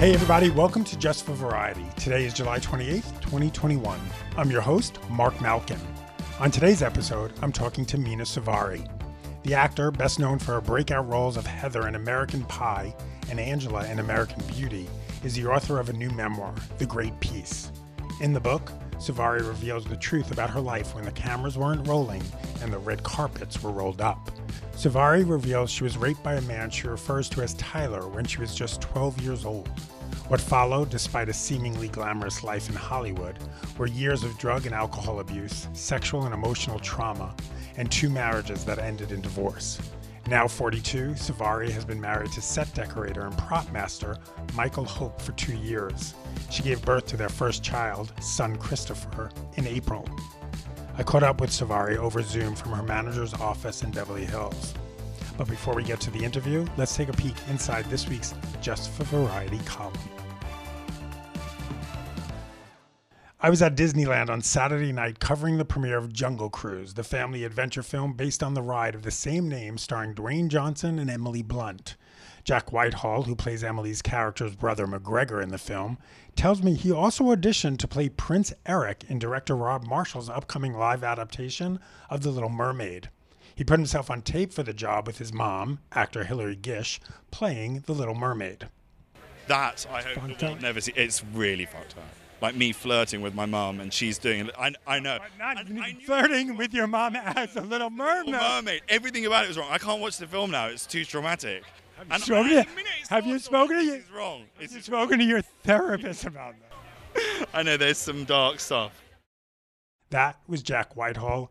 Hey, everybody, welcome to Just for Variety. Today is July 28th, 2021. I'm your host, Marc Malkin. On today's episode, I'm talking to Mena Suvari. The actor, best known for her breakout roles of Heather in American Pie and Angela in American Beauty, is the author of a new memoir, The Great Peace. In the book, Suvari reveals the truth about her life when the cameras weren't rolling and the red carpets were rolled up. Suvari reveals she was raped by a man she refers to as Tyler when she was just 12 years old. What followed, despite a seemingly glamorous life in Hollywood, were years of drug and alcohol abuse, sexual and emotional trauma, and two marriages that ended in divorce. Now 42, Suvari has been married to set decorator and prop master Michael Hope for two years. She gave birth to their first child, son Christopher, in April. I caught up with Suvari over Zoom from her manager's office in Beverly Hills. But before we get to the interview, let's take a peek inside this week's Just for Variety column. I was at Disneyland on Saturday night covering the premiere of Jungle Cruise, the family adventure film based on the ride of the same name starring Dwayne Johnson and Emily Blunt. Jack Whitehall, who plays Emily's character's brother McGregor in the film, tells me he also auditioned to play Prince Eric in director Rob Marshall's upcoming live adaptation of The Little Mermaid. He put himself on tape for the job with his mom, actor Hilary Gish, playing The Little Mermaid. That I hope the world never see. It's really fucked up like me flirting with my mom and she's doing it. I, I know. Not I, flirting with your mom as a little mermaid. Little mermaid. Everything about it was wrong. I can't watch the film now. It's too traumatic. Have you, spoken, to, have you spoken to your, wrong. It's you spoken to your therapist about that? I know there's some dark stuff. That was Jack Whitehall.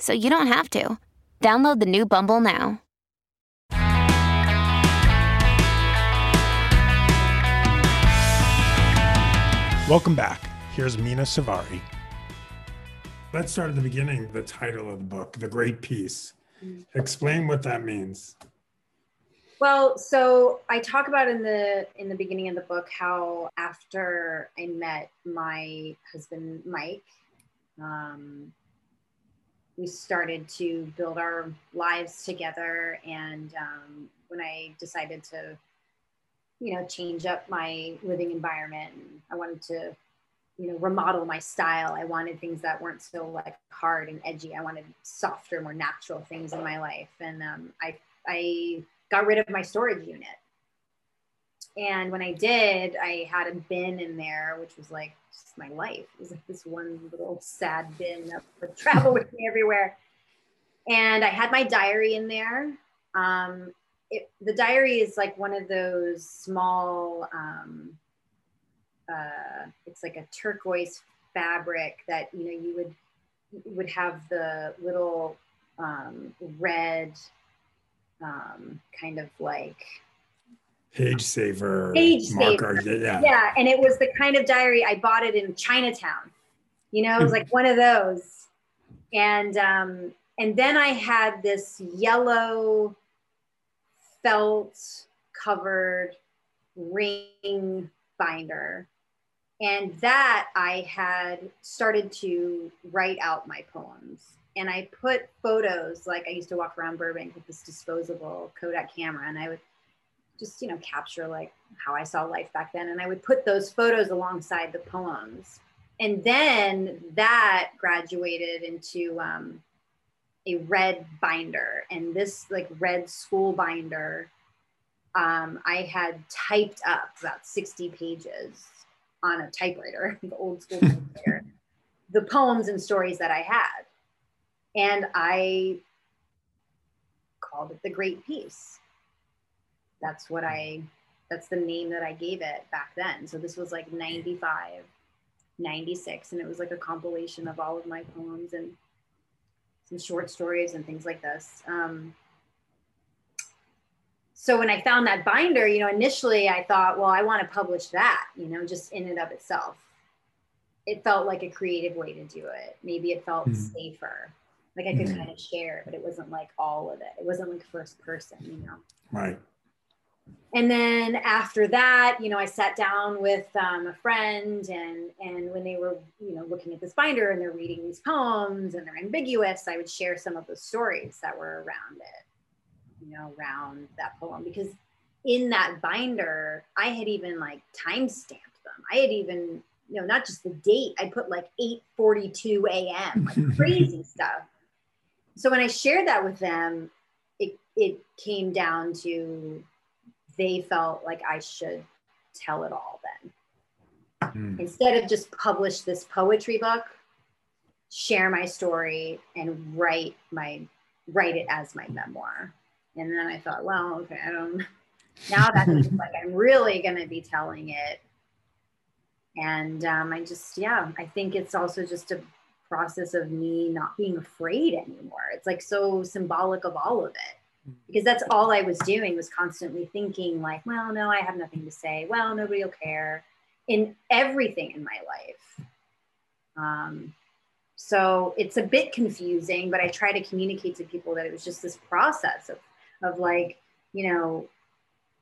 so you don't have to. Download the new Bumble now. Welcome back. Here's Mena Suvari. Let's start at the beginning, the title of the book, The Great Peace. Explain what that means. Well, so I talk about in the in the beginning of the book how after I met my husband Mike, um, we started to build our lives together. And um, when I decided to you know, change up my living environment. I wanted to, you know, remodel my style. I wanted things that weren't so like hard and edgy. I wanted softer, more natural things in my life. And um, I, I got rid of my storage unit. And when I did, I had a bin in there, which was like just my life. It was like this one little sad bin that would travel with me everywhere. And I had my diary in there. Um, it, the diary is like one of those small um, uh, it's like a turquoise fabric that you know you would would have the little um, red um, kind of like page saver page marker. saver. Yeah. yeah and it was the kind of diary i bought it in chinatown you know it was like one of those and um and then i had this yellow felt covered ring binder. And that I had started to write out my poems. And I put photos, like I used to walk around Burbank with this disposable Kodak camera, and I would just, you know, capture like how I saw life back then. And I would put those photos alongside the poems. And then that graduated into um, a red binder and this like red school binder um, i had typed up about 60 pages on a typewriter, the old school typewriter, the poems and stories that I had. And I called it The Great Peace. That's what I, that's the name that I gave it back then. So this was like 95, 96. And it was like a compilation of all of my poems and some short stories and things like this. Um, so when I found that binder, you know, initially I thought, well, I want to publish that, you know, just in and of itself. It felt like a creative way to do it. Maybe it felt mm-hmm. safer. Like I could mm-hmm. kind of share, but it wasn't like all of it. It wasn't like first person, you know. Right. And then after that, you know, I sat down with um, a friend, and and when they were, you know, looking at this binder and they're reading these poems and they're ambiguous, I would share some of the stories that were around it you know, around that poem because in that binder, I had even like time stamped them. I had even, you know, not just the date, I put like 8:42 a.m., like crazy stuff. So when I shared that with them, it it came down to they felt like I should tell it all then. Mm. Instead of just publish this poetry book, share my story and write my write it as my memoir. And then I thought, well, okay, I don't. Now that means like I'm really going to be telling it. And um, I just, yeah, I think it's also just a process of me not being afraid anymore. It's like so symbolic of all of it because that's all I was doing was constantly thinking like, well, no, I have nothing to say. Well, nobody will care in everything in my life. Um, so it's a bit confusing, but I try to communicate to people that it was just this process of of like, you know,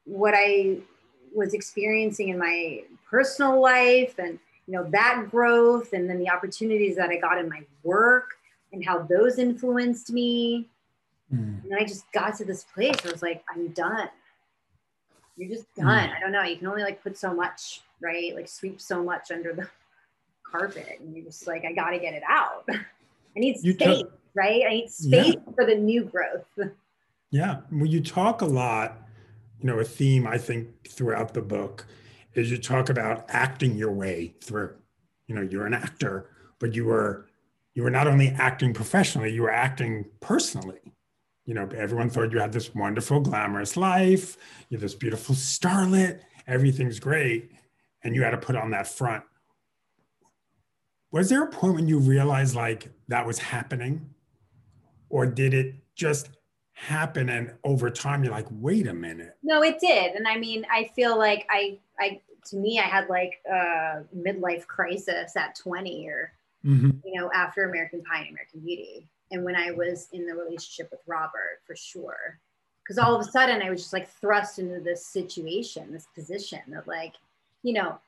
what I was experiencing in my personal life and, you know, that growth and then the opportunities that I got in my work and how those influenced me. Mm. And I just got to this place where I was like, I'm done. You're just hmm. done. Mm. I don't know. You can only like put so much, right? Like sweep so much under the carpet. And you're just like, I got to get it out. I need space, t- right? I need space yeah. for the new growth. Yeah. Well, you talk a lot, you know, a theme I think throughout the book is you talk about acting your way through. You know, you're an actor, but you were you were not only acting professionally, you were acting personally. You know, everyone thought you had this wonderful, glamorous life, you're this beautiful starlet, everything's great. And you had to put on that front. Was there a point when you realized like that was happening? Or did it just happen and over time you're like wait a minute no it did and i mean i feel like i i to me i had like a midlife crisis at 20 or mm-hmm. you know after american pie and american beauty and when i was in the relationship with robert for sure because all of a sudden i was just like thrust into this situation this position that like you know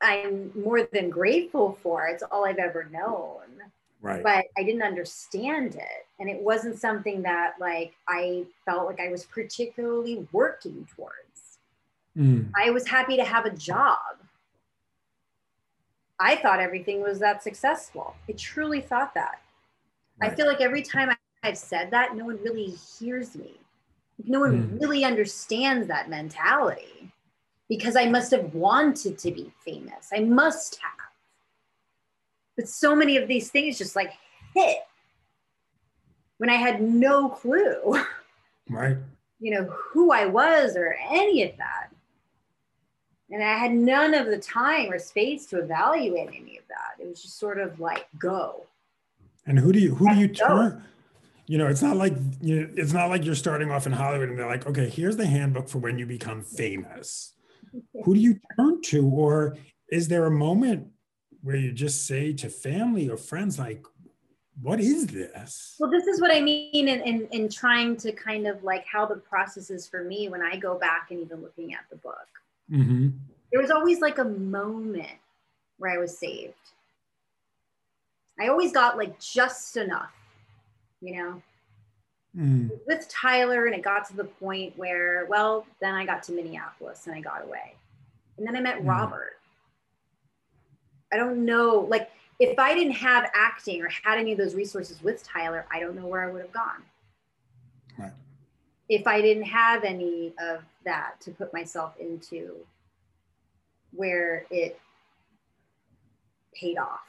i'm more than grateful for it's all i've ever known Right. But I didn't understand it. And it wasn't something that like I felt like I was particularly working towards. Mm. I was happy to have a job. I thought everything was that successful. I truly thought that. Right. I feel like every time I've said that, no one really hears me. No one mm. really understands that mentality because I must have wanted to be famous. I must have. But so many of these things just like hit when I had no clue. Right. You know, who I was or any of that. And I had none of the time or space to evaluate any of that. It was just sort of like go. And who do you who do you turn? You know, it's not like you know, it's not like you're starting off in Hollywood and they're like, okay, here's the handbook for when you become famous. who do you turn to? Or is there a moment where you just say to family or friends like what is this well this is what i mean in, in, in trying to kind of like how the process is for me when i go back and even looking at the book mm-hmm. there was always like a moment where i was saved i always got like just enough you know mm. with tyler and it got to the point where well then i got to minneapolis and i got away and then i met mm. robert I don't know. Like, if I didn't have acting or had any of those resources with Tyler, I don't know where I would have gone. Right. If I didn't have any of that to put myself into where it paid off.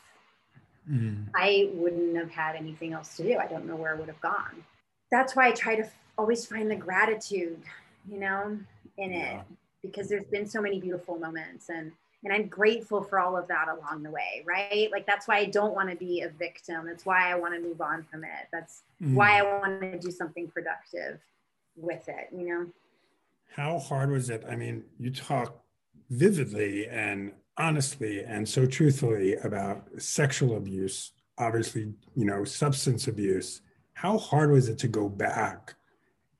Mm. I wouldn't have had anything else to do. I don't know where I would have gone. That's why I try to always find the gratitude, you know, in it yeah. because there's been so many beautiful moments and and I'm grateful for all of that along the way, right? Like that's why I don't want to be a victim. That's why I want to move on from it. That's mm. why I want to do something productive with it, you know. How hard was it? I mean, you talk vividly and honestly and so truthfully about sexual abuse, obviously, you know, substance abuse. How hard was it to go back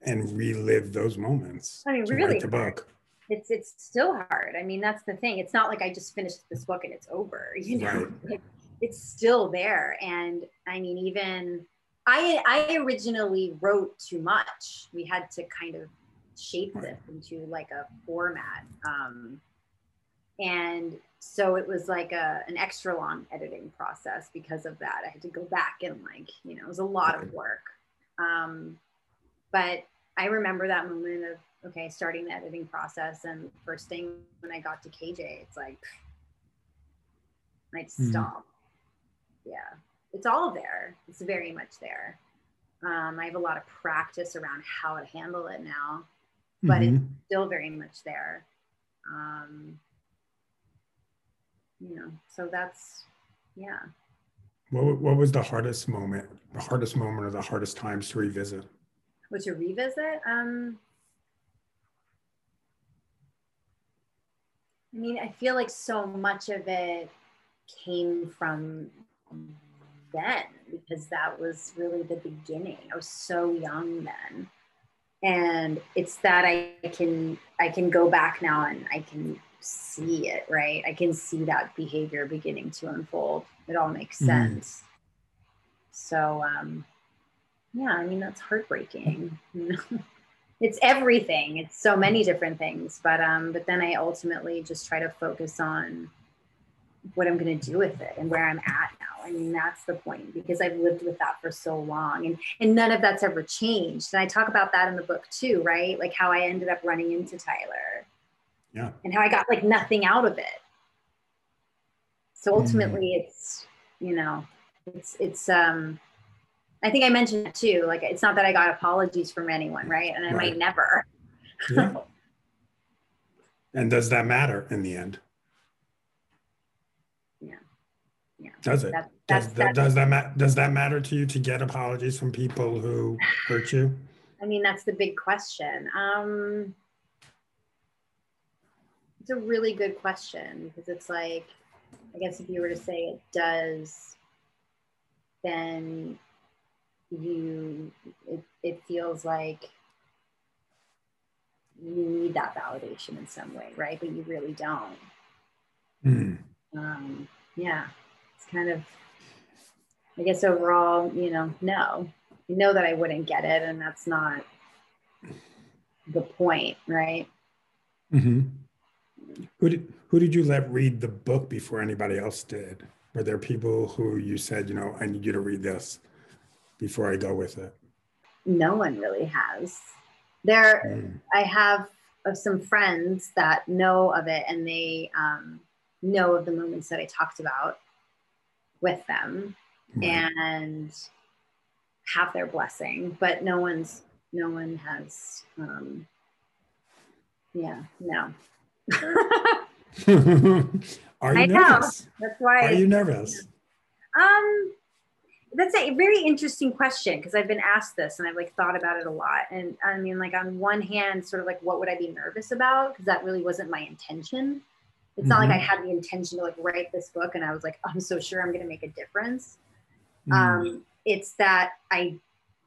and relive those moments? I mean, really, the book? it's it's still hard. I mean, that's the thing. It's not like I just finished this book and it's over. You know, right. it's still there. And I mean, even I I originally wrote too much. We had to kind of shape this into like a format. Um, and so it was like a an extra long editing process because of that. I had to go back and like, you know, it was a lot of work. Um, but I remember that moment of okay, starting the editing process. And first thing when I got to KJ, it's like, I mm-hmm. stop. Yeah, it's all there. It's very much there. Um, I have a lot of practice around how to handle it now, but mm-hmm. it's still very much there. Um, you know, so that's, yeah. What, what was the hardest moment, the hardest moment or the hardest times to revisit? What to revisit? Um, I mean, I feel like so much of it came from then because that was really the beginning. I was so young then. And it's that I can I can go back now and I can see it, right? I can see that behavior beginning to unfold. It all makes mm. sense. So um yeah, I mean that's heartbreaking. it's everything it's so many different things but um but then i ultimately just try to focus on what i'm going to do with it and where i'm at now i mean that's the point because i've lived with that for so long and and none of that's ever changed and i talk about that in the book too right like how i ended up running into tyler yeah and how i got like nothing out of it so ultimately mm. it's you know it's it's um I think I mentioned it too. Like, it's not that I got apologies from anyone, right? And I right. might never. yeah. And does that matter in the end? Yeah. Yeah. Does it? That, does, that, does that ma- does that matter to you to get apologies from people who hurt you? I mean, that's the big question. Um, it's a really good question because it's like, I guess if you were to say it does, then you it, it feels like you need that validation in some way right but you really don't mm. um, yeah it's kind of i guess overall you know no you know that i wouldn't get it and that's not the point right mm-hmm. Who did who did you let read the book before anybody else did were there people who you said you know i need you to read this before I go with it? No one really has. There, mm. I have of some friends that know of it and they um, know of the moments that I talked about with them right. and have their blessing, but no one's, no one has, um, yeah, no. Are you I nervous? Know. That's why. Are you nervous? Um, that's a very interesting question because I've been asked this and I've like thought about it a lot. And I mean, like on one hand, sort of like what would I be nervous about? Because that really wasn't my intention. It's mm-hmm. not like I mm-hmm. had the intention to like write this book and I was like, I'm so sure I'm going to make a difference. Mm-hmm. Um, it's that I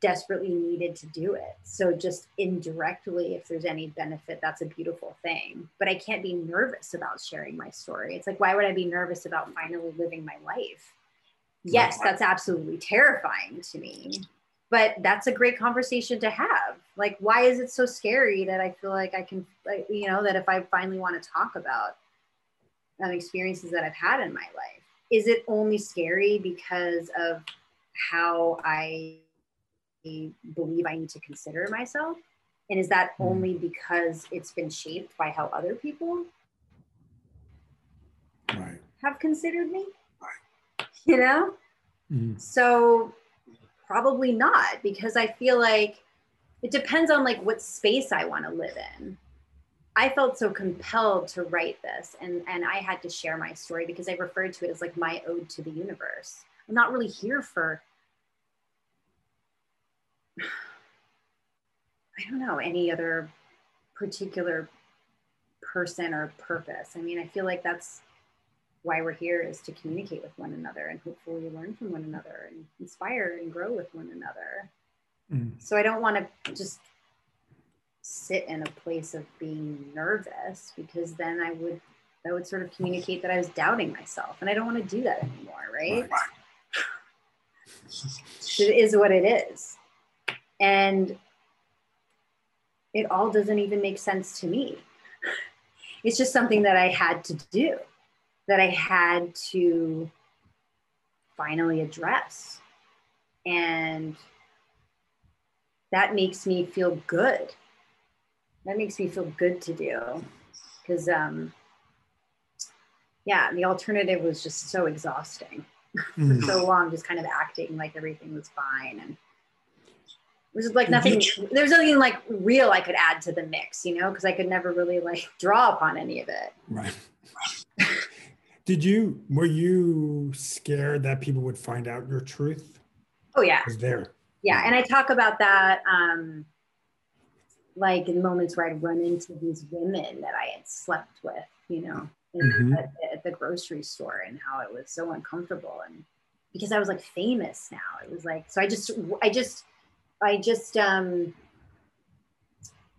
desperately needed to do it. So just indirectly, if there's any benefit, that's a beautiful thing. But I can't be nervous about sharing my story. It's like, why would I be nervous about finally living my life? yes, that's absolutely terrifying to me. But that's a great conversation to have. Like, why is it so scary that I feel like I can, like, you know, that if I finally want to talk about um, experiences that I've had in my life, is it only scary because of how I believe I need to consider myself? And is that hmm. only because it's been shaped by how other people right. have considered me? Right you know? Mm-hmm. So probably not because I feel like it depends on like what space I want to live in. I felt so compelled to write this and and I had to share my story because I referred to it as like my ode to the universe. I'm not really here for I don't know any other particular person or purpose. I mean, I feel like that's why we're here is to communicate with one another and hopefully learn from one another and inspire and grow with one another. Mm. So I don't want to just sit in a place of being nervous because then I would that would sort of communicate that I was doubting myself and I don't want to do that anymore, right? right. it is what it is. And it all doesn't even make sense to me. It's just something that I had to do, that I had to finally address. And that makes me feel good. That makes me feel good to do. Because, um, yeah, the alternative was just so exhausting mm. for so long, just kind of acting like everything was fine. And there's like nothing there's nothing like real i could add to the mix you know? Because i could never really like draw upon any of it. Right. Did you were you scared that people would find out your truth? Oh yeah. Was there. Yeah and i talk about that um like in moments where i'd run into these women that i had slept with you know in, mm-hmm. at, at the grocery store and how it was so uncomfortable and because i was like famous now. It was like so i just i just I just um,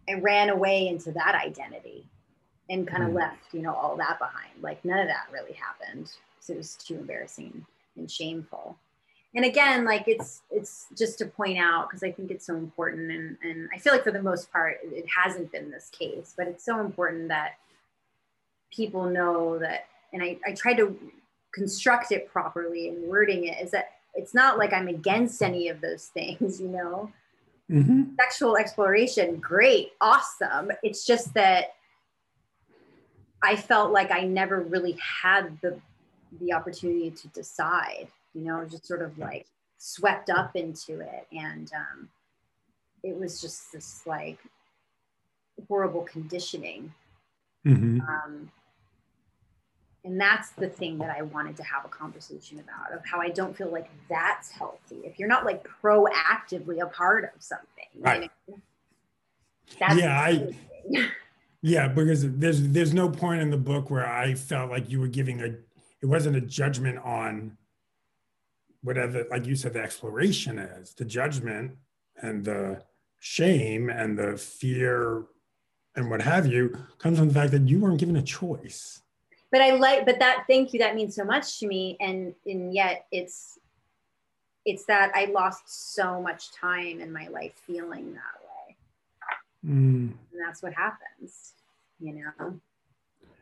I ran away into that identity and kind of mm. left, you know, all that behind. Like none of that really happened. So it was too embarrassing and shameful. And again, like it's it's just to point out because I think it's so important, and and I feel like for the most part it hasn't been this case, but it's so important that people know that. And I I tried to construct it properly and wording it is that it's not like I'm against any of those things, you know. Mm-hmm. Sexual exploration, great, awesome. It's just that I felt like I never really had the the opportunity to decide, you know, just sort of like swept up into it. And um, it was just this like horrible conditioning. Mm-hmm. Um, and that's the thing that I wanted to have a conversation about of how I don't feel like that's healthy. If you're not like proactively a part of something, right. You know, that's yeah, I, yeah, because there's there's no point in the book where I felt like you were giving a it wasn't a judgment on whatever, like you said, the exploration is. The judgment and the shame and the fear and what have you comes from the fact that you weren't given a choice but I like, but that thank you, that means so much to me. And and yet it's it's that I lost so much time in my life feeling that way. Mm. And that's what happens, you know.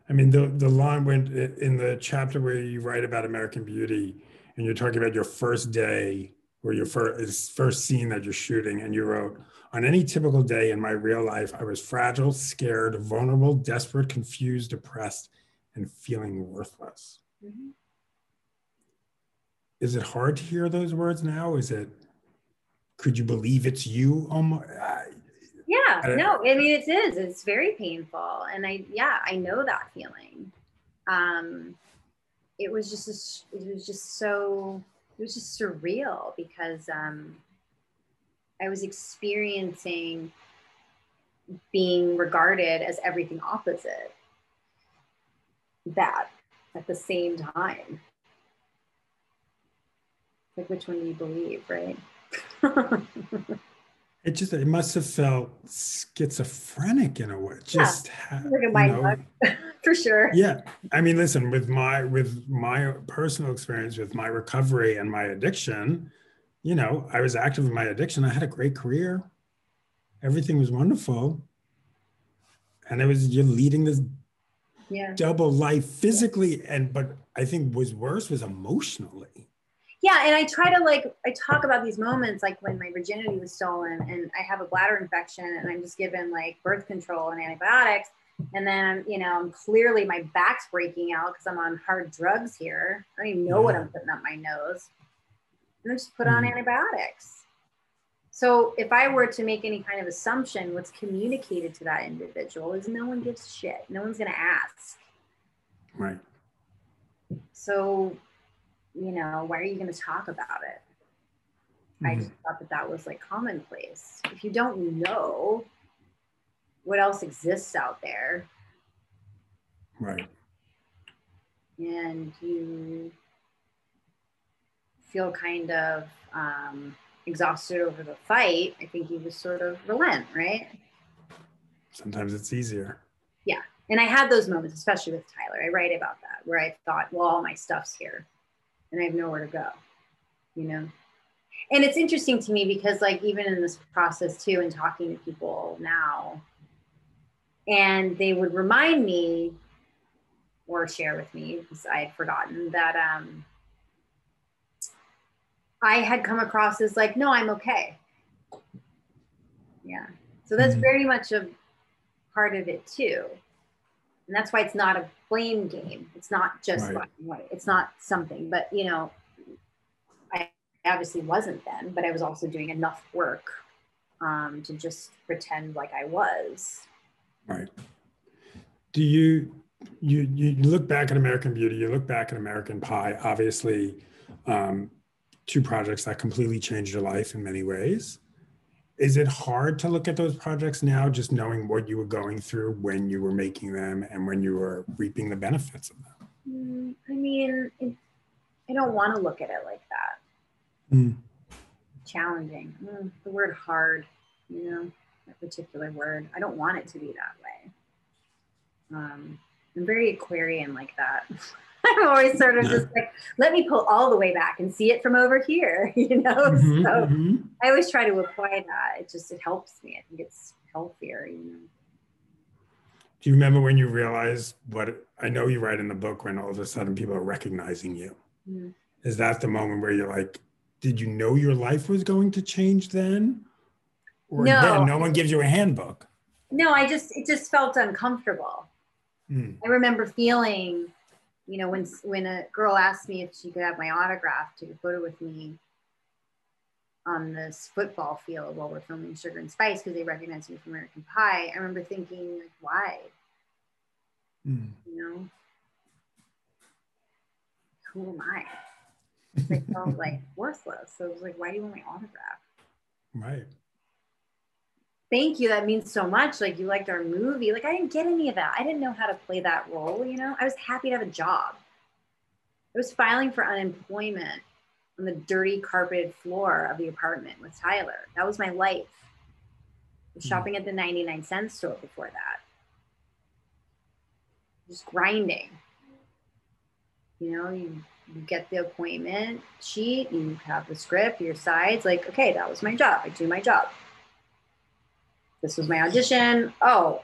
I mean, the the line went in the chapter where you write about American Beauty, and you're talking about your first day, where your first first scene that you're shooting, and you wrote, "On any typical day in my real life, I was fragile, scared, vulnerable, desperate, confused, depressed, and feeling worthless. Mm-hmm. Is it hard to hear those words now? Is it, could you believe it's you? Um, yeah, I, no, I mean, it is. It's very painful. And I, yeah, I know that feeling. Um, it was just, a, it was just so, it was just surreal because um, I was experiencing being regarded as everything opposite that at the same time. Like, which one do you believe, right? it just it must have felt schizophrenic in a way. Just yeah, like a mind for sure. Yeah, I mean, listen, with my with my personal experience with my recovery and my addiction, you know, I was active in my addiction. I had a great career. Everything was wonderful, and it was you're leading this yeah. double life physically and but i think was worse was emotionally yeah and i try to like i talk about these moments like when my virginity was stolen and i have a bladder infection and i'm just given like birth control and antibiotics And then, you know, I'm clearly my back's breaking out because I'm on hard drugs here. I don't even know yeah. what I'm putting up my nose. And I just put on mm. antibiotics. So if I were to make any kind of assumption, what's communicated to that individual is no one gives shit. No one's going to ask. Right. So, you know, why are you going to talk about it? Mm-hmm. I just thought that that was like commonplace. If you don't know what else exists out there, right, and you feel kind of um, exhausted over the fight, I think he just sort of relent, right? Sometimes it's easier. Yeah. And I had those moments, especially with Tyler. I write about that where I thought, well, all my stuff's here and I have nowhere to go, you know? And it's interesting to me because, like, even in this process too, and talking to people now, and they would remind me or share with me because I had forgotten that um, I had come across as like, no, I'm okay. Yeah. So that's mm-hmm. very much a part of it too. And that's why it's not a blame game. It's not just right. black and white. It's not something, but you know, I obviously wasn't then, but I was also doing enough work um, to just pretend like I was. Right. Do you you you look back at American Beauty, you look back at American Pie, obviously um, two projects that completely changed your life in many ways. Is it hard to look at those projects now, just knowing what you were going through when you were making them and when you were reaping the benefits of them? Mm, I mean, it, I don't want to look at it like that. Mm. Challenging. Mm, the word hard, you know, that particular word. I don't want it to be that way. Um, I'm very Aquarian like that. I'm always sort of just like, let me pull all the way back and see it from over here, you know? Mm-hmm, so mm-hmm. I always try to apply that. It just, it helps me. I think it's healthier, you know? Do you remember when you realized what, I know you write in the book when all of a sudden people are recognizing you. Mm-hmm. Is that the moment where you're like, did you know your life was going to change then? Or no. then no one gives you a handbook? No, I just, it just felt uncomfortable. Mm. I remember feeling you know, when when a girl asked me if she could have my autograph, take a photo with me on this football field while we're filming Sugar and Spice because they recognized me from American Pie, I remember thinking, like, why? Mm. You know, who am I? I felt like worthless. So it was like, why do you want my autograph? Right thank you that means so much like you liked our movie like i didn't get any of that. I didn't know how to play that role you know? I was happy to have a job. I was filing for unemployment on the dirty carpeted floor of the apartment with tyler. That was my life. Hmm. shopping at the 99 cent store before that. Just grinding. You know you, you get the appointment sheet you have the script your sides like okay that was my job. I do my job this was my audition. Oh,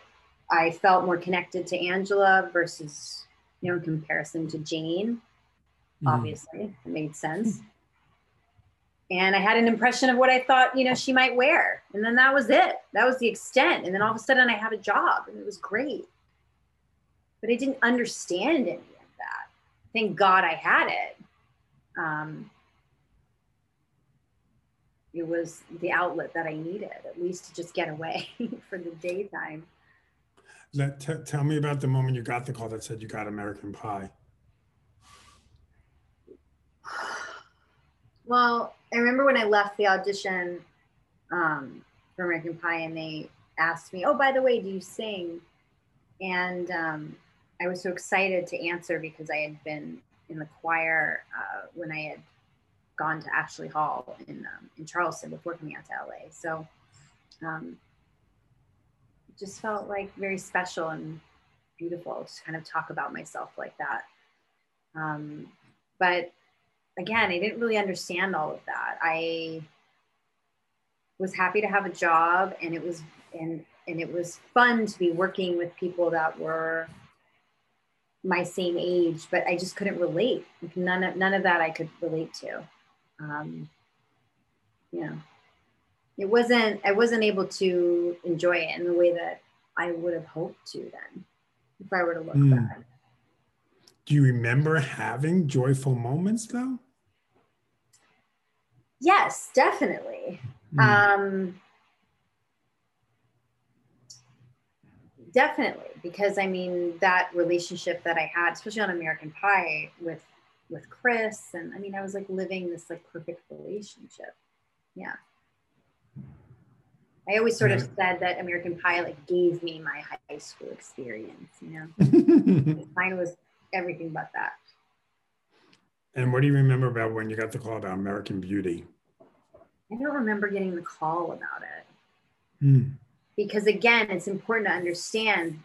I felt more connected to Angela versus, you know, in comparison to Jane. Mm. Obviously, it made sense. And I had an impression of what I thought, you know, she might wear. And then that was it. That was the extent. And then all of a sudden I had a job and it was great. But I didn't understand any of that. Thank God I had it. Um, it was the outlet that I needed, at least to just get away for the daytime. Let t- tell me about the moment you got the call that said you got American Pie. Well, I remember when I left the audition um, for American Pie, and they asked me, "Oh, by the way, do you sing?" And um, I was so excited to answer because I had been in the choir uh, when I had gone to Ashley Hall in um, in Charleston before coming out to LA. So um, just felt like very special and beautiful to kind of talk about myself like that. Um, but again, I didn't really understand all of that. I was happy to have a job, and it was and and it was fun to be working with people that were my same age, but I just couldn't relate. None of, none of that I could relate to um, you know, it wasn't, I wasn't able to enjoy it in the way that I would have hoped to then, if I were to look mm. back. Do you remember having joyful moments though? Yes, definitely. Mm. Um, definitely, because I mean that relationship that I had, especially on American Pie with with Chris, and I mean I was like living this like perfect relationship. Yeah. I always sort of said that American Pie like gave me my high school experience, you know. Mine was everything but that. And what do you remember about when you got the call about American Beauty? I don't remember getting the call about it. Hmm. Because again, it's important to understand.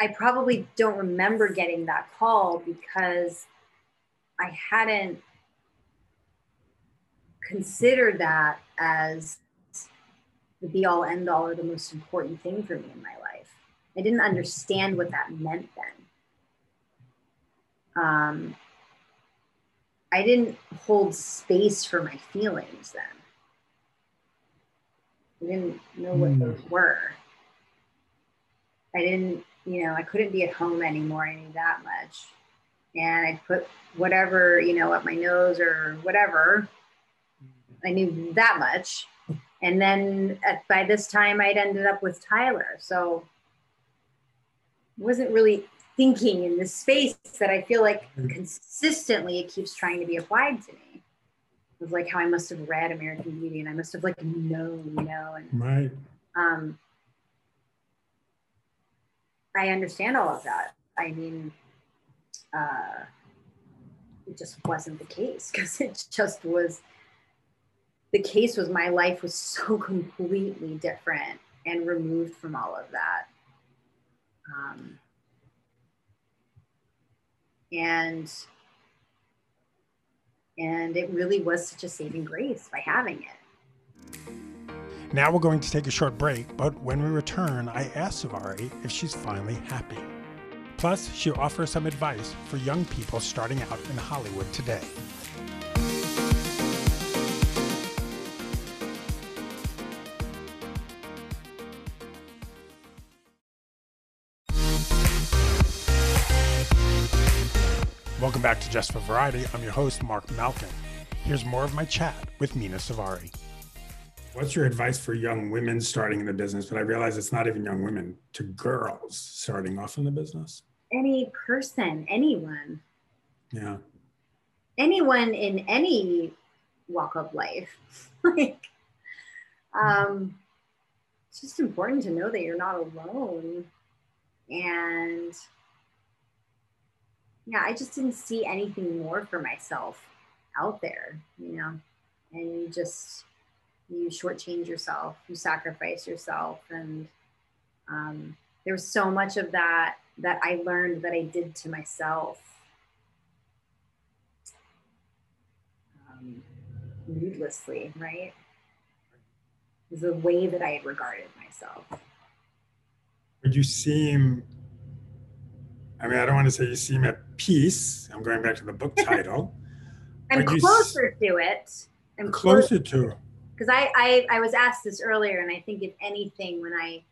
I probably don't remember getting that call because I hadn't considered that as the be all end all or the most important thing for me in my life. I didn't understand what that meant then. Um, I didn't hold space for my feelings then. I didn't know what those were. I didn't, you know, I couldn't be at home anymore. I knew that much. And I'd put whatever, you know, up my nose or whatever. I knew that much. And then at, by this time, I'd ended up with Tyler. So wasn't really thinking in this space that I feel like mm. consistently it keeps trying to be applied to me. It was like how I must have read American Beauty and I must have like known, you know, and right. Um, I understand all of that. I mean, uh, it just wasn't the case because it just was. The case was my life was so completely different and removed from all of that. Um, and and it really was such a saving grace by having it. Now we're going to take a short break, but when we return, I ask Suvari if she's finally happy. Plus, she offers some advice for young people starting out in Hollywood today. Welcome back to Just for Variety. I'm your host, Marc Malkin. Here's more of my chat with Mena Suvari. What's your advice for young women starting in the business? But I realize it's not even young women, to girls starting off in the business. Any person, anyone. Yeah. Anyone in any walk of life. like, um, it's just important to know that you're not alone. And yeah, I just didn't see anything more for myself out there, you know, and you just, you shortchange yourself, you sacrifice yourself. And um, there was so much of that that I learned that I did to myself. Um, needlessly, right? Was the way that I had regarded myself. Would you seem I mean, I don't want to say you seem at peace. I'm going back to the book title. I'm closer to it. I'm closer, closer to it. Because I, I, I was asked this earlier, and I think if anything, when I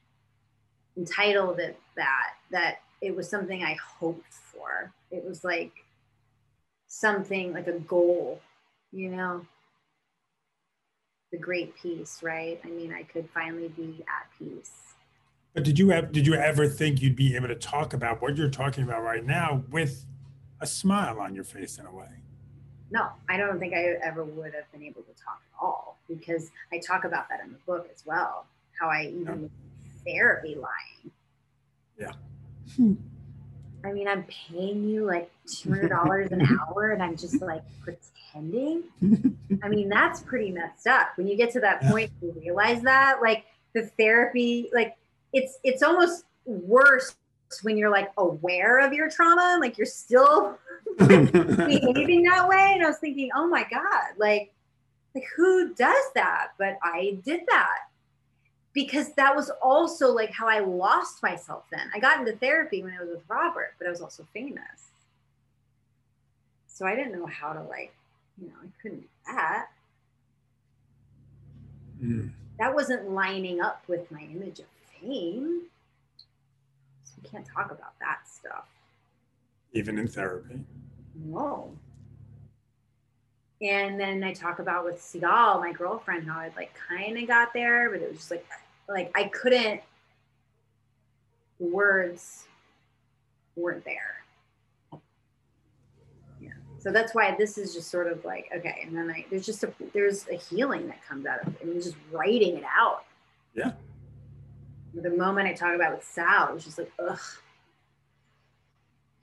entitled it that, that it was something I hoped for. It was like something like a goal, you know, the great peace, right? I mean, I could finally be at peace but did you have, did you ever think you'd be able to talk about what you're talking about right now with a smile on your face in a way? No, I don't think I ever would have been able to talk at all because I talk about that in the book as well. How I even yeah. therapy lying. Yeah. Hmm. I mean, I'm paying you like two hundred dollars an hour, and I'm just like pretending. I mean, that's pretty messed up. When you get to that point, you realize that, like, the therapy, like, it's it's almost worse when you're like aware of your trauma and like you're still behaving that way and i was thinking oh my god like like who does that but i did that because that was also like how i lost myself then i got into therapy when i was with robert but i was also famous so i didn't know how to like you know i couldn't do that mm. that wasn't lining up with my image of fame. So we can't talk about that stuff. Even in therapy. No. And then I talk about with Sigal, my girlfriend, how I like kind of got there, but it was just like like I couldn't words weren't there. Yeah. So that's why this is just sort of like, okay, and then I there's just a there's a healing that comes out of it. and just writing it out. Yeah. The moment I talk about with Sal, it was just like, ugh.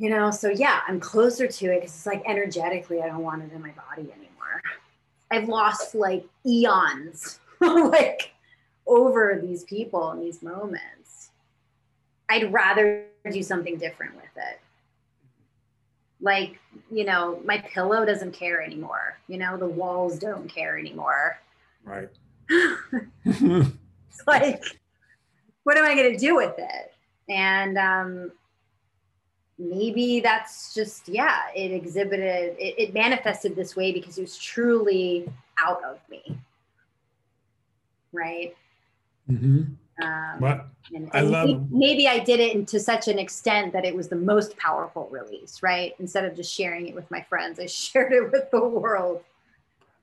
You know, so yeah, I'm closer to it because it's like energetically, I don't want it in my body anymore. I've lost like eons, like over these people and these moments. I'd rather do something different with it. Like, you know, my pillow doesn't care anymore. You know, the walls don't care anymore. Right. it's like, what am I going to do with it? And um, maybe that's just, yeah, it exhibited, it, it manifested this way because it was truly out of me. Right. Mm-hmm. Um, but and, I love maybe, maybe I did it to such an extent that it was the most powerful release, right? Instead of just sharing it with my friends, I shared it with the world.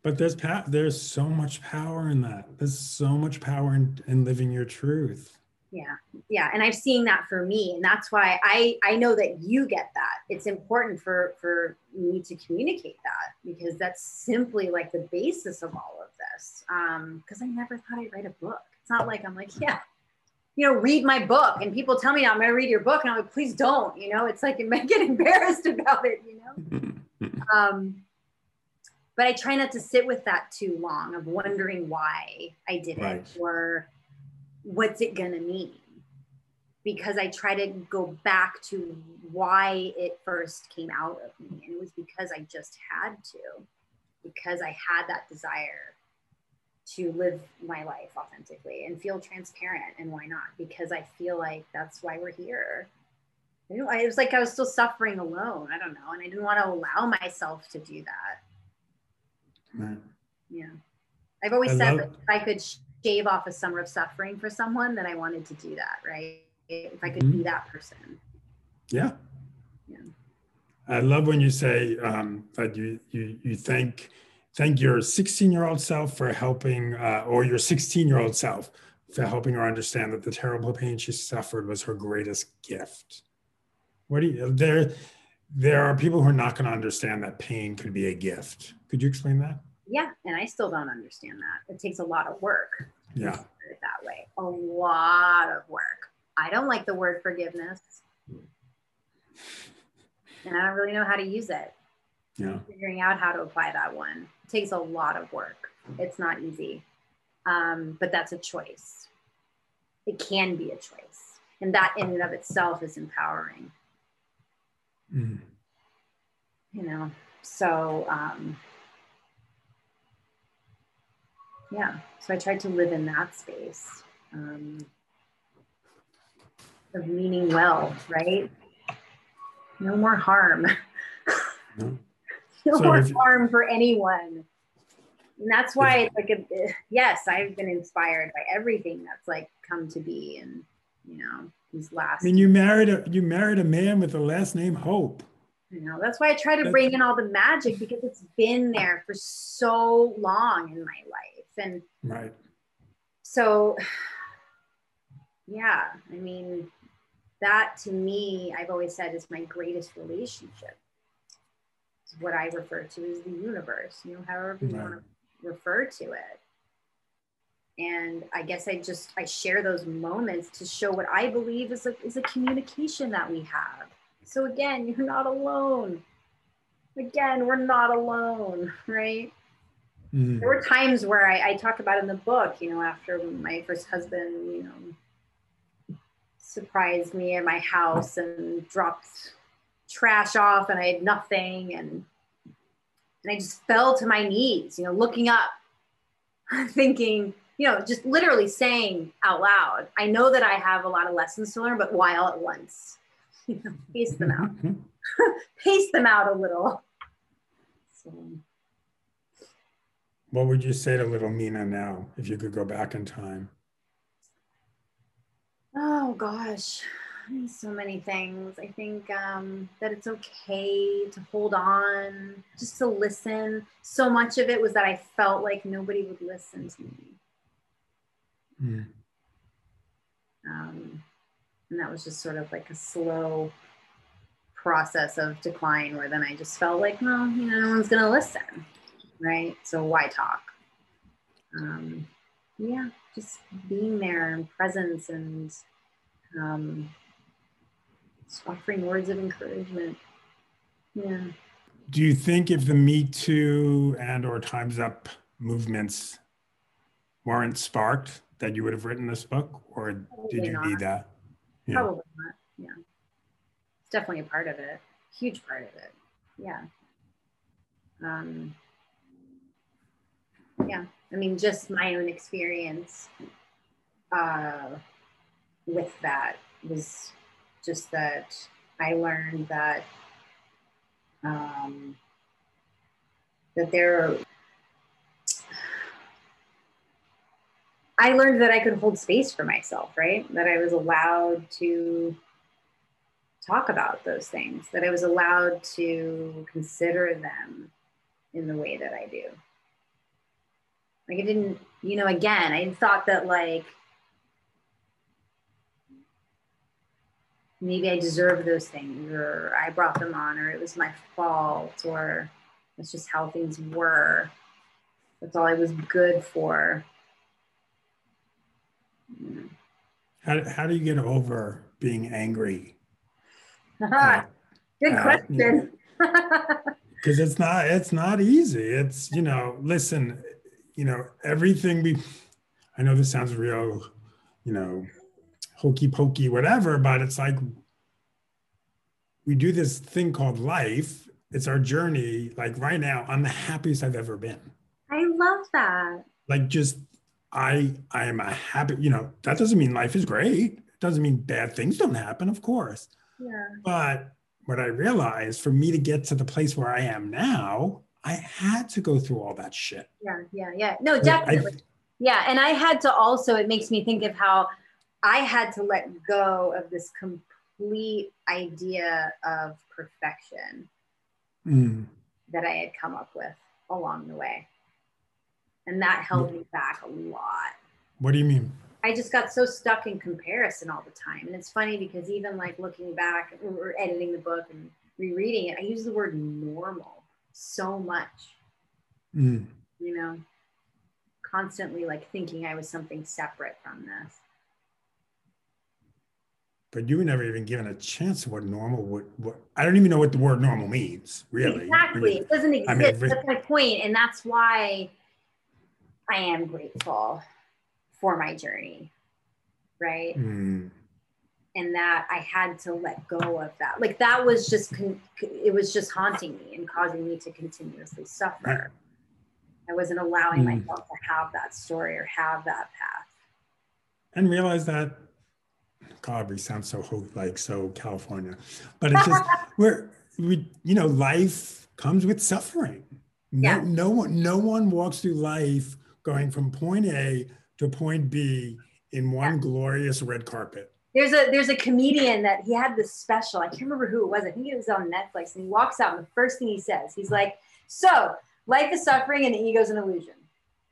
But there's pa- there's so much power in that. There's so much power in, in living your truth. Yeah, yeah, and I've seen that for me, and that's why I I know that you get that. It's important for for me to communicate that because that's simply like the basis of all of this. um Because I never thought I'd write a book it's not like I'm like, yeah, you know, read my book. And people tell me I'm going to read your book. And I'm like, please don't, you know, it's like, you might get embarrassed about it, you know? um, but I try not to sit with that too long of wondering why I did right. it or what's it going to mean. Because I try to go back to why it first came out of me. And it was because I just had to, because I had that desire to live my life authentically and feel transparent. And why not? Because I feel like that's why we're here. You know, it was like I was still suffering alone. I don't know. And I didn't want to allow myself to do that. Right. Yeah. I've always I said love- that if I could shave off a summer of suffering for someone, then I wanted to do that, right? If I could mm-hmm. be that person. Yeah. Yeah. I love when you say um, that you you you thank thank your 16 year old self for helping, uh, or your 16 year old self for helping her understand that the terrible pain she suffered was her greatest gift. What do you, there, there are people who are not going to understand that pain could be a gift. Could you explain that? Yeah, and I still don't understand that. It takes a lot of work. Yeah. that way. A lot of work. I don't like the word forgiveness. And I don't really know how to use it. Yeah. Figuring out how to apply that one takes a lot of work. It's not easy, um, but that's a choice. It can be a choice, and that in and of itself is empowering. Mm. You know, so um, yeah. So I tried to live in that space um, of meaning well, right? No more harm. No no so more harm for anyone. And that's why it's like, a, yes, I've been inspired by everything that's like come to be, and you know, these last. I mean, you married a you married a man with the last name Hope. You know, that's why I try to bring in all the magic because it's been there for so long in my life, and right. So, yeah, I mean, that to me, I've always said is my greatest relationship what I refer to as the universe, you know, however you right. want to refer to it. And I guess I just I share those moments to show what I believe is a is a communication that we have. So again, you're not alone. Again, we're not alone, right? Mm-hmm. There were times where I, I talk about in the book, you know, after my first husband, you know, surprised me at my house and dropped trash off and I had nothing and and I just fell to my knees, you know, looking up, thinking, you know, just literally saying out loud, I know that I have a lot of lessons to learn, but why all at once? You know, pace them out. pace them out a little. So. What would you say to little Mena now if you could go back in time? Oh gosh, so many things. I think um, that it's okay to hold on, just to listen. So much of it was that I felt like nobody would listen to me. Mm. Um, and that was just sort of like a slow process of decline where then I just felt like, well, you know, no one's going to listen. Right. So why talk? Um, yeah, just being there and presence and um, offering words of encouragement. Yeah. Do you think if the Me Too and or Time's Up movements weren't sparked, that you would have written this book, or Probably did you not. need that? Yeah. Probably not. Yeah, it's definitely a part of it. Huge part of it. Yeah. Um, yeah. I mean, just my own experience uh, with that was just that I learned that um, that there. I learned that I could hold space for myself, right? That I was allowed to talk about those things, that I was allowed to consider them in the way that I do. Like I didn't, you know, again, I thought that like maybe I deserve those things or I brought them on or it was my fault or it's just how things were. That's all I was good for. How, how do you get over being angry? uh, good uh, question. Because it's not it's not easy. It's you know, listen, you know, everything we I know this sounds real, you know, hokey pokey, whatever, but it's like we do this thing called life. It's our journey. Like right now, I'm the happiest I've ever been. I love that. Like just I I am a happy, you know, that doesn't mean life is great. It doesn't mean bad things don't happen, of course. Yeah. But what I realized for me to get to the place where I am now, I had to go through all that shit. Yeah, yeah, yeah. No, definitely. I, yeah. And I had to also, it makes me think of how I had to let go of this complete idea of perfection mm. that I had come up with along the way. And that held me back a lot. What do you mean? I just got so stuck in comparison all the time. And it's funny because even like looking back or editing the book and rereading it, I use the word normal so much. Mm. You know, constantly like thinking I was something separate from this but you were never even given a chance of what normal would what I don't even know what the word normal means, really. Exactly. it doesn't exist. I mean, that's my point. And that's why I am grateful for my journey. Right. Mm. And that I had to let go of that. Like that was just, con- it was just haunting me and causing me to continuously suffer. I wasn't allowing mm. myself to have that story or have that path. And realize that God, we sound so like so California, but it's just we're we you know life comes with suffering. No, yeah. no one no one walks through life going from point A to point B in one glorious red carpet. There's a there's a comedian that he had this special. I can't remember who it was. I think it was on Netflix. And he walks out, and the first thing he says, he's like, "So life is suffering, and the ego's an illusion."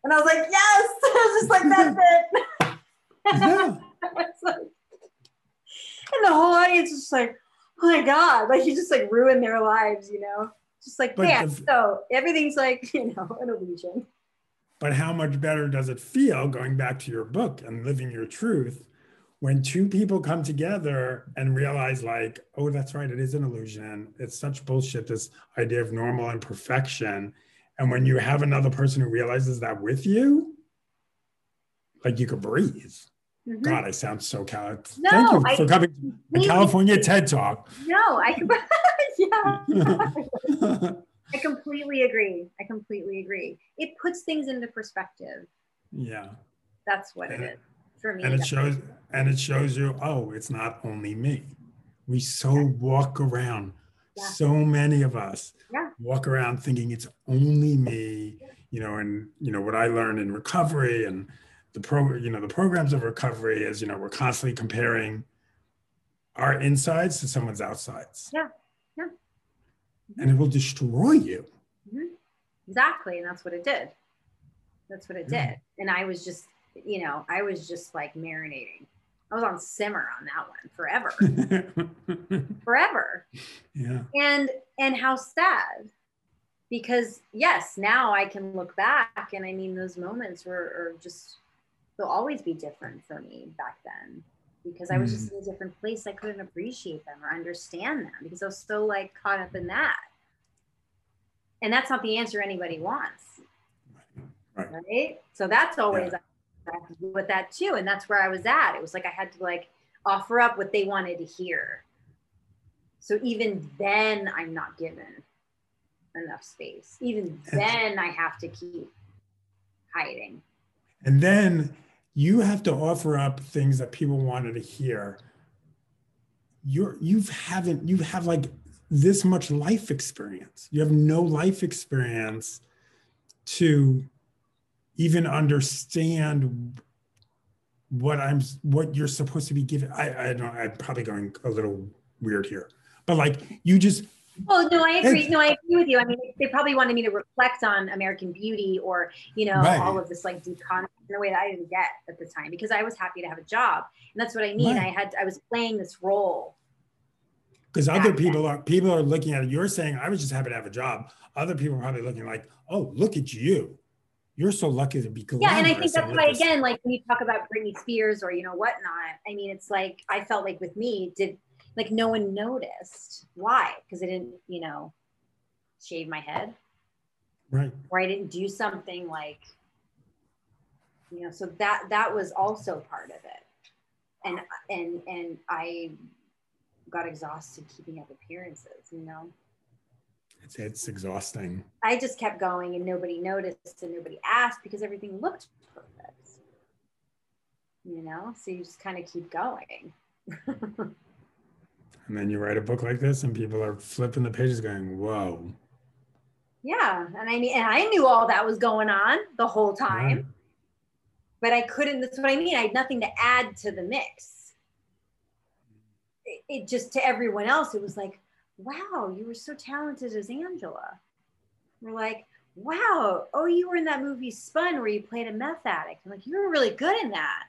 And I was like, "Yes!" I was just like, "That's it." yeah. like, and the whole audience is just like, oh my god, like you just like ruined their lives, you know? Just like, yeah, so everything's like, you know, an illusion. But how much better does it feel going back to your book and living your truth when two people come together and realize, like, oh, that's right, it is an illusion. It's such bullshit, this idea of normal and perfection. And when you have another person who realizes that with you, like you could breathe. Mm-hmm. God, I sound so Cal. No, Thank you for I, coming to the California TED Talk. No, I yeah. I completely agree. I completely agree. It puts things into perspective. Yeah. That's what and it is for me. And it shows and it shows you, oh, it's not only me. We so yeah. walk around, yeah. so many of us yeah. walk around thinking it's only me, you know, and you know what I learned in recovery and the pro you know the programs of recovery is you know we're constantly comparing our insides to someone's outsides yeah and it will destroy you. Mm-hmm. exactly and that's what it did. That's what it did. And i was just you know i was just like marinating. I was on simmer on that one forever. Forever. Yeah. And and how sad because yes now i can look back and i mean those moments were just they'll always be different for me back then because I was just mm. in a different place. I couldn't appreciate them or understand them because I was so like caught up in that. And that's not the answer anybody wants. Right. right? So that's always yeah. I have to do with that too. And that's where I was at. It was like I had to like offer up what they wanted to hear. So even then I'm not given enough space. Even then I have to keep hiding. And then you have to offer up things that people wanted to hear. You're you've haven't you have like this much life experience. You have no life experience to even understand what i'm what you're supposed to be given i i don't i'm probably going a little weird here but like you just Oh no, I agree. No, I agree with you. I mean, they probably wanted me to reflect on American Beauty or you know right. all of this like deep content in a way that I didn't get at the time because I was happy to have a job, and that's what I mean. Right. I had I was playing this role. Because other people then. are people are looking at it. You're saying I was just happy to have a job. Other people are probably looking like, oh, look at you. You're so lucky to be Yeah, and I think that's why again, like when you talk about Britney Spears or you know whatnot. I mean, it's like I felt like with me, did like no one noticed. Why? Because I didn't, you know, shave my head. Right. Or I didn't do something like, you know, so that that was also part of it. And and and I got exhausted keeping up appearances, you know. It's it's exhausting. I just kept going and nobody noticed and nobody asked because everything looked perfect. You know, so you just kind of keep going. and then you write a book like this and people are flipping the pages going whoa. Yeah. And i mean and i knew all that was going on the whole time. Right. but i couldn't that's what i mean. I had nothing to add to the mix. It, it just to everyone else it was like wow you were so talented as angela. We're like wow oh you were in that movie spun where you played a meth addict. I'm like you were really good in that.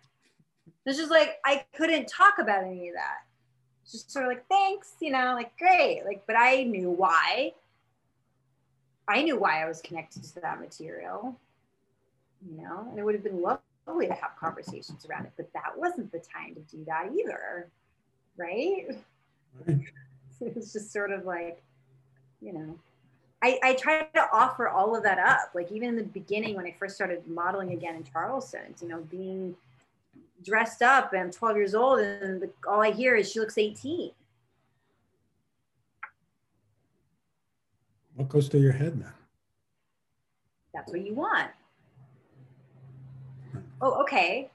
It's just like i couldn't talk about any of that just sort of like, thanks, you know, like, great. Like, but I knew why. I knew why I was connected to that material, you know, and it would have been lovely to have conversations around it, but that wasn't the time to do that either. Right. right. it was just sort of like, you know, I, I tried to offer all of that up. Like even in the beginning, when I first started modeling again in Charleston, you know, being dressed up and I'm 12 years old and the, all I hear is she looks 18. What goes through your head then? That's what you want. Hmm. Oh, okay.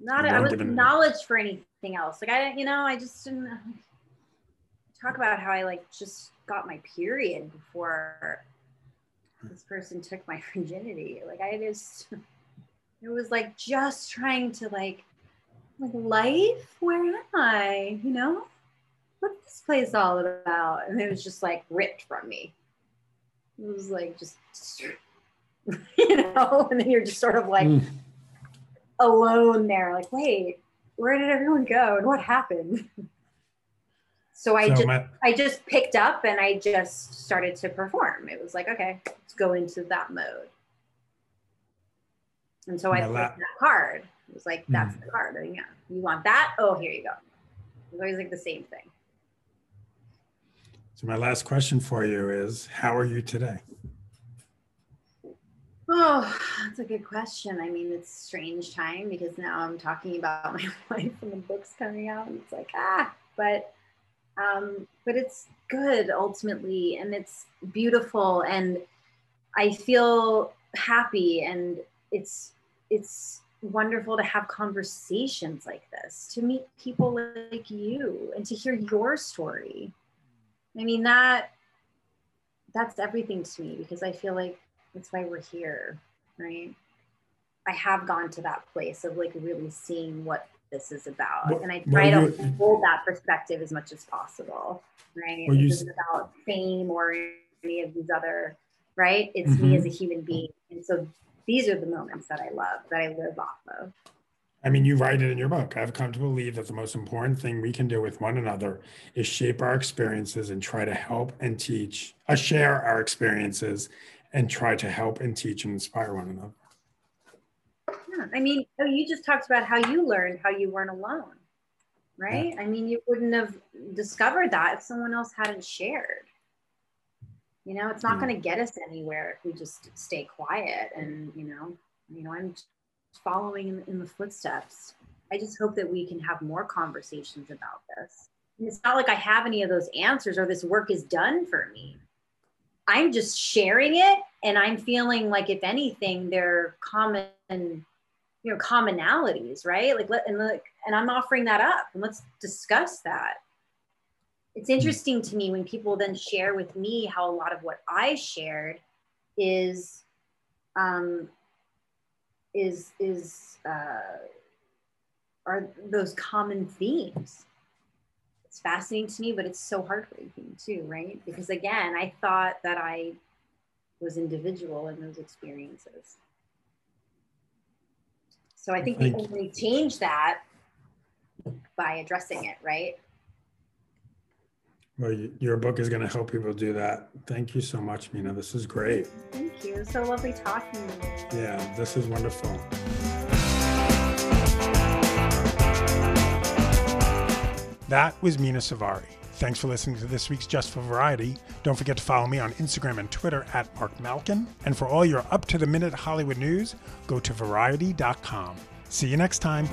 Not I was acknowledged for anything else. Like I, you know, I just didn't talk about how I like just got my period before hmm. this person took my virginity. Like I just it was like just trying to like like life? Where am i? You know? What's this place all about? And it was just like ripped from me. It was like just you know? And then you're just sort of like mm. alone there like wait where did everyone go and what happened? So i so just my- i just picked up and i just started to perform. It was like okay let's go into that mode and so I played that card. It was like, that's mm. the card. And yeah, you want that? Oh, here you go. It's always like the same thing. So my last question for you is, how are you today? Oh, that's a good question. I mean, it's strange time because now I'm talking about my life and the book's coming out, and it's like ah, but um, but it's good ultimately, and it's beautiful, and I feel happy, and it's it's wonderful to have conversations like this, to meet people like you and to hear your story. I mean that that's everything to me because I feel like that's why we're here, right? I have gone to that place of like really seeing what this is about. Well, and I try well, to hold that perspective as much as possible. Right. Well, this isn't about fame or any of these other, right? It's mm-hmm. me as a human being. And so these are the moments that I love, that I live off of. I mean, you write it in your book. I've come to believe that the most important thing we can do with one another is shape our experiences and try to help and teach, uh, share our experiences and try to help and teach and inspire one another. Yeah, I mean, oh, you just talked about how you learned how you weren't alone, right? Yeah. I mean, you wouldn't have discovered that if someone else hadn't shared. You know, it's not yeah. going to get us anywhere if we just stay quiet and, you know, you know, I'm following in, in the footsteps. I just hope that we can have more conversations about this. And it's not like I have any of those answers or this work is done for me. I'm just sharing it and I'm feeling like if anything, they're common you know commonalities right like let and like and i'm offering that up and let's discuss that it's hmm. interesting to me when people then share with me how a lot of what i shared is um is is uh are those common themes it's fascinating to me but it's so heartbreaking too right because again i thought that i was individual in those experiences so I think we only change that by addressing it, right? Well, your book is going to help people do that. Thank you so much, Mena. This is great. Thank you. So lovely talking to you. Yeah, this is wonderful. That was Mena Suvari. Thanks for listening to this week's Just for Variety. Don't forget to follow me on Instagram and Twitter at Marc Malkin. And for all your up to the minute Hollywood news, go to variety.com. See you next time.